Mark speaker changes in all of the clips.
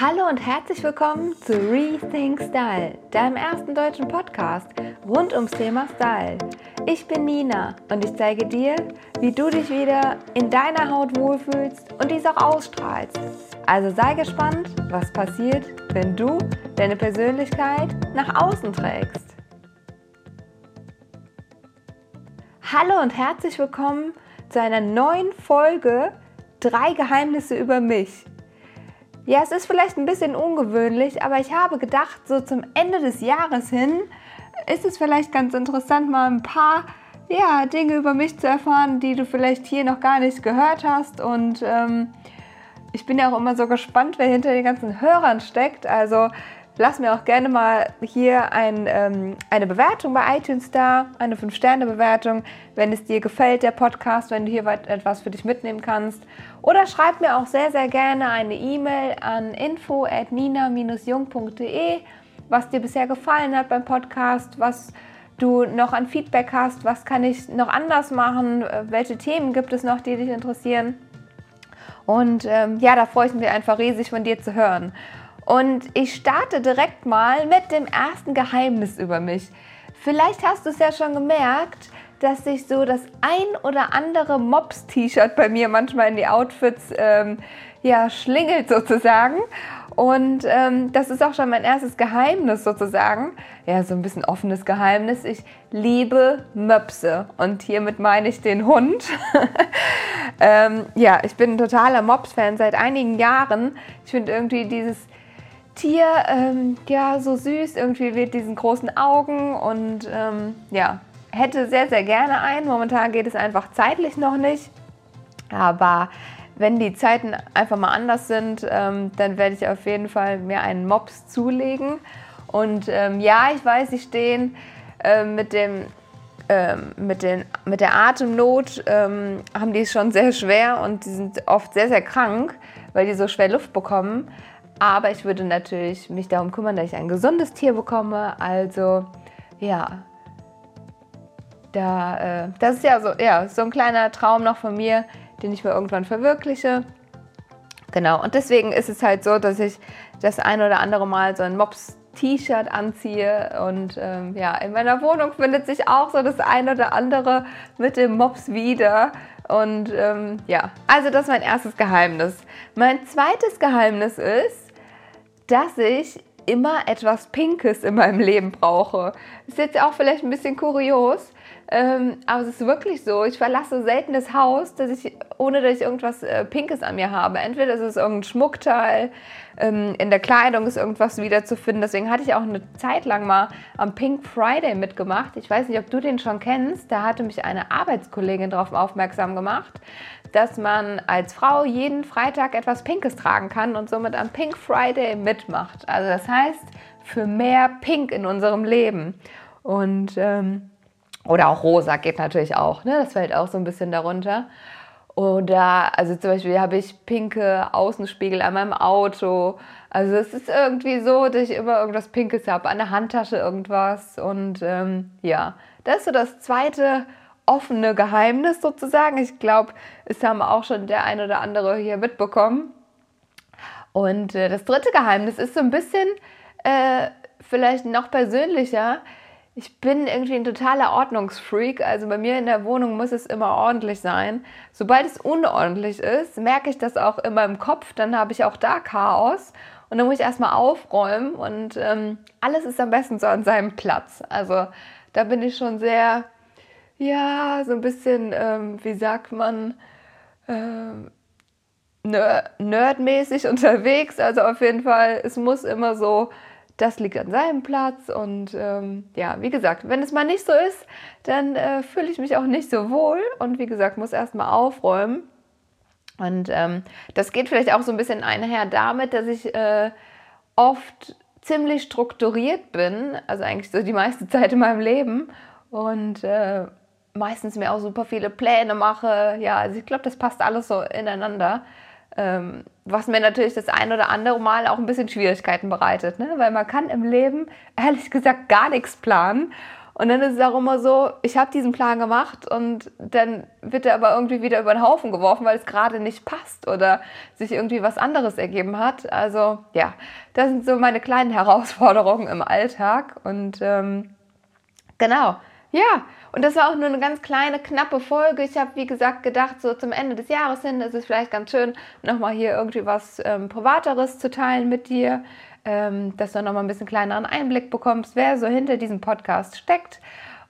Speaker 1: Hallo und herzlich willkommen zu Rethink Style, deinem ersten deutschen Podcast rund ums Thema Style. Ich bin Nina und ich zeige dir, wie du dich wieder in deiner Haut wohlfühlst und dies auch ausstrahlst. Also sei gespannt, was passiert, wenn du deine Persönlichkeit nach außen trägst. Hallo und herzlich willkommen zu einer neuen Folge Drei Geheimnisse über mich. Ja, es ist vielleicht ein bisschen ungewöhnlich, aber ich habe gedacht, so zum Ende des Jahres hin ist es vielleicht ganz interessant, mal ein paar ja, Dinge über mich zu erfahren, die du vielleicht hier noch gar nicht gehört hast. Und ähm, ich bin ja auch immer so gespannt, wer hinter den ganzen Hörern steckt. Also lass mir auch gerne mal hier ein, ähm, eine Bewertung bei iTunes da, eine 5-Sterne-Bewertung, wenn es dir gefällt, der Podcast, wenn du hier etwas für dich mitnehmen kannst. Oder schreib mir auch sehr, sehr gerne eine E-Mail an info at nina-jung.de, was dir bisher gefallen hat beim Podcast, was du noch an Feedback hast, was kann ich noch anders machen, welche Themen gibt es noch, die dich interessieren. Und ähm, ja, da freue ich mich einfach riesig von dir zu hören. Und ich starte direkt mal mit dem ersten Geheimnis über mich. Vielleicht hast du es ja schon gemerkt, dass sich so das ein oder andere Mops-T-Shirt bei mir manchmal in die Outfits ähm, ja, schlingelt sozusagen. Und ähm, das ist auch schon mein erstes Geheimnis sozusagen. Ja, so ein bisschen offenes Geheimnis. Ich liebe Möpse und hiermit meine ich den Hund. ähm, ja, ich bin ein totaler Mops-Fan seit einigen Jahren. Ich finde irgendwie dieses Tier, ähm, ja, so süß, irgendwie mit diesen großen Augen und ähm, ja, hätte sehr, sehr gerne einen. Momentan geht es einfach zeitlich noch nicht. Aber wenn die Zeiten einfach mal anders sind, ähm, dann werde ich auf jeden Fall mir einen Mops zulegen. Und ähm, ja, ich weiß, sie stehen äh, mit dem ähm, mit, den, mit der Atemnot ähm, haben die es schon sehr schwer und die sind oft sehr, sehr krank, weil die so schwer Luft bekommen. Aber ich würde natürlich mich darum kümmern, dass ich ein gesundes Tier bekomme. Also ja, da, äh, das ist ja so, ja so ein kleiner Traum noch von mir, den ich mir irgendwann verwirkliche. Genau, und deswegen ist es halt so, dass ich das ein oder andere Mal so ein Mops-T-Shirt anziehe. Und ähm, ja, in meiner Wohnung findet sich auch so das ein oder andere mit dem Mops wieder. Und ähm, ja, also das ist mein erstes Geheimnis. Mein zweites Geheimnis ist, dass ich immer etwas Pinkes in meinem Leben brauche. Ist jetzt auch vielleicht ein bisschen kurios, ähm, aber es ist wirklich so. Ich verlasse selten das Haus, dass ich, ohne dass ich irgendwas äh, Pinkes an mir habe. Entweder ist es irgendein Schmuckteil, ähm, in der Kleidung ist irgendwas wiederzufinden. Deswegen hatte ich auch eine Zeit lang mal am Pink Friday mitgemacht. Ich weiß nicht, ob du den schon kennst. Da hatte mich eine Arbeitskollegin darauf aufmerksam gemacht, dass man als Frau jeden Freitag etwas Pinkes tragen kann und somit am Pink Friday mitmacht. Also das heißt, für mehr Pink in unserem Leben. Und ähm, oder auch rosa geht natürlich auch, ne? Das fällt auch so ein bisschen darunter. Oder, also zum Beispiel habe ich pinke Außenspiegel an meinem Auto. Also es ist irgendwie so, dass ich immer irgendwas Pinkes habe, an der Handtasche irgendwas. Und ähm, ja, das ist so das zweite offene Geheimnis sozusagen. Ich glaube, es haben auch schon der ein oder andere hier mitbekommen. Und äh, das dritte Geheimnis ist so ein bisschen äh, vielleicht noch persönlicher ich bin irgendwie ein totaler Ordnungsfreak. Also bei mir in der Wohnung muss es immer ordentlich sein. Sobald es unordentlich ist, merke ich das auch immer im Kopf. Dann habe ich auch da Chaos. Und dann muss ich erstmal aufräumen. Und ähm, alles ist am besten so an seinem Platz. Also da bin ich schon sehr, ja, so ein bisschen, ähm, wie sagt man, ähm, nerdmäßig unterwegs. Also auf jeden Fall, es muss immer so das liegt an seinem Platz. Und ähm, ja, wie gesagt, wenn es mal nicht so ist, dann äh, fühle ich mich auch nicht so wohl. Und wie gesagt, muss erstmal aufräumen. Und ähm, das geht vielleicht auch so ein bisschen einher damit, dass ich äh, oft ziemlich strukturiert bin, also eigentlich so die meiste Zeit in meinem Leben und äh, meistens mir auch super viele Pläne mache. Ja, also ich glaube, das passt alles so ineinander. Ähm, was mir natürlich das ein oder andere Mal auch ein bisschen Schwierigkeiten bereitet, ne? weil man kann im Leben ehrlich gesagt gar nichts planen. Und dann ist es auch immer so, ich habe diesen Plan gemacht und dann wird er aber irgendwie wieder über den Haufen geworfen, weil es gerade nicht passt oder sich irgendwie was anderes ergeben hat. Also ja, das sind so meine kleinen Herausforderungen im Alltag. Und ähm, genau, ja, und das war auch nur eine ganz kleine, knappe Folge. Ich habe, wie gesagt, gedacht, so zum Ende des Jahres hin ist es vielleicht ganz schön, nochmal hier irgendwie was ähm, Privateres zu teilen mit dir, ähm, dass du nochmal ein bisschen kleineren Einblick bekommst, wer so hinter diesem Podcast steckt.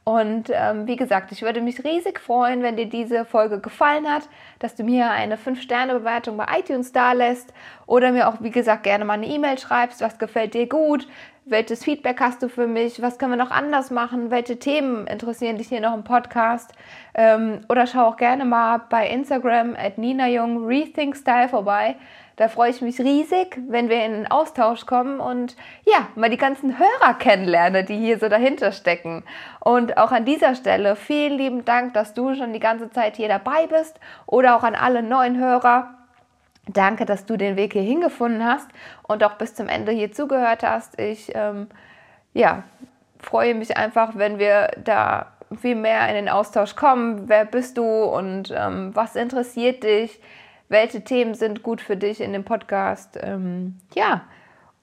Speaker 1: Und ähm, wie gesagt, ich würde mich riesig freuen, wenn dir diese Folge gefallen hat, dass du mir eine 5-Sterne-Bewertung bei iTunes da lässt oder mir auch, wie gesagt, gerne mal eine E-Mail schreibst, was gefällt dir gut, welches Feedback hast du für mich, was können wir noch anders machen, welche Themen interessieren dich hier noch im Podcast ähm, oder schau auch gerne mal bei Instagram at Nina Jung Rethink Style vorbei. Da freue ich mich riesig, wenn wir in den Austausch kommen und ja, mal die ganzen Hörer kennenlernen, die hier so dahinter stecken. Und auch an dieser Stelle vielen lieben Dank, dass du schon die ganze Zeit hier dabei bist oder auch an alle neuen Hörer. Danke, dass du den Weg hier hingefunden hast und auch bis zum Ende hier zugehört hast. Ich ähm, ja, freue mich einfach, wenn wir da viel mehr in den Austausch kommen. Wer bist du und ähm, was interessiert dich? welche Themen sind gut für dich in dem Podcast. Ähm, ja,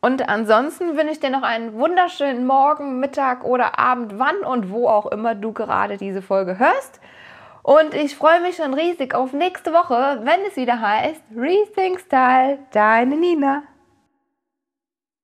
Speaker 1: und ansonsten wünsche ich dir noch einen wunderschönen Morgen, Mittag oder Abend, wann und wo auch immer du gerade diese Folge hörst. Und ich freue mich schon riesig auf nächste Woche, wenn es wieder heißt Rethink Style, deine Nina.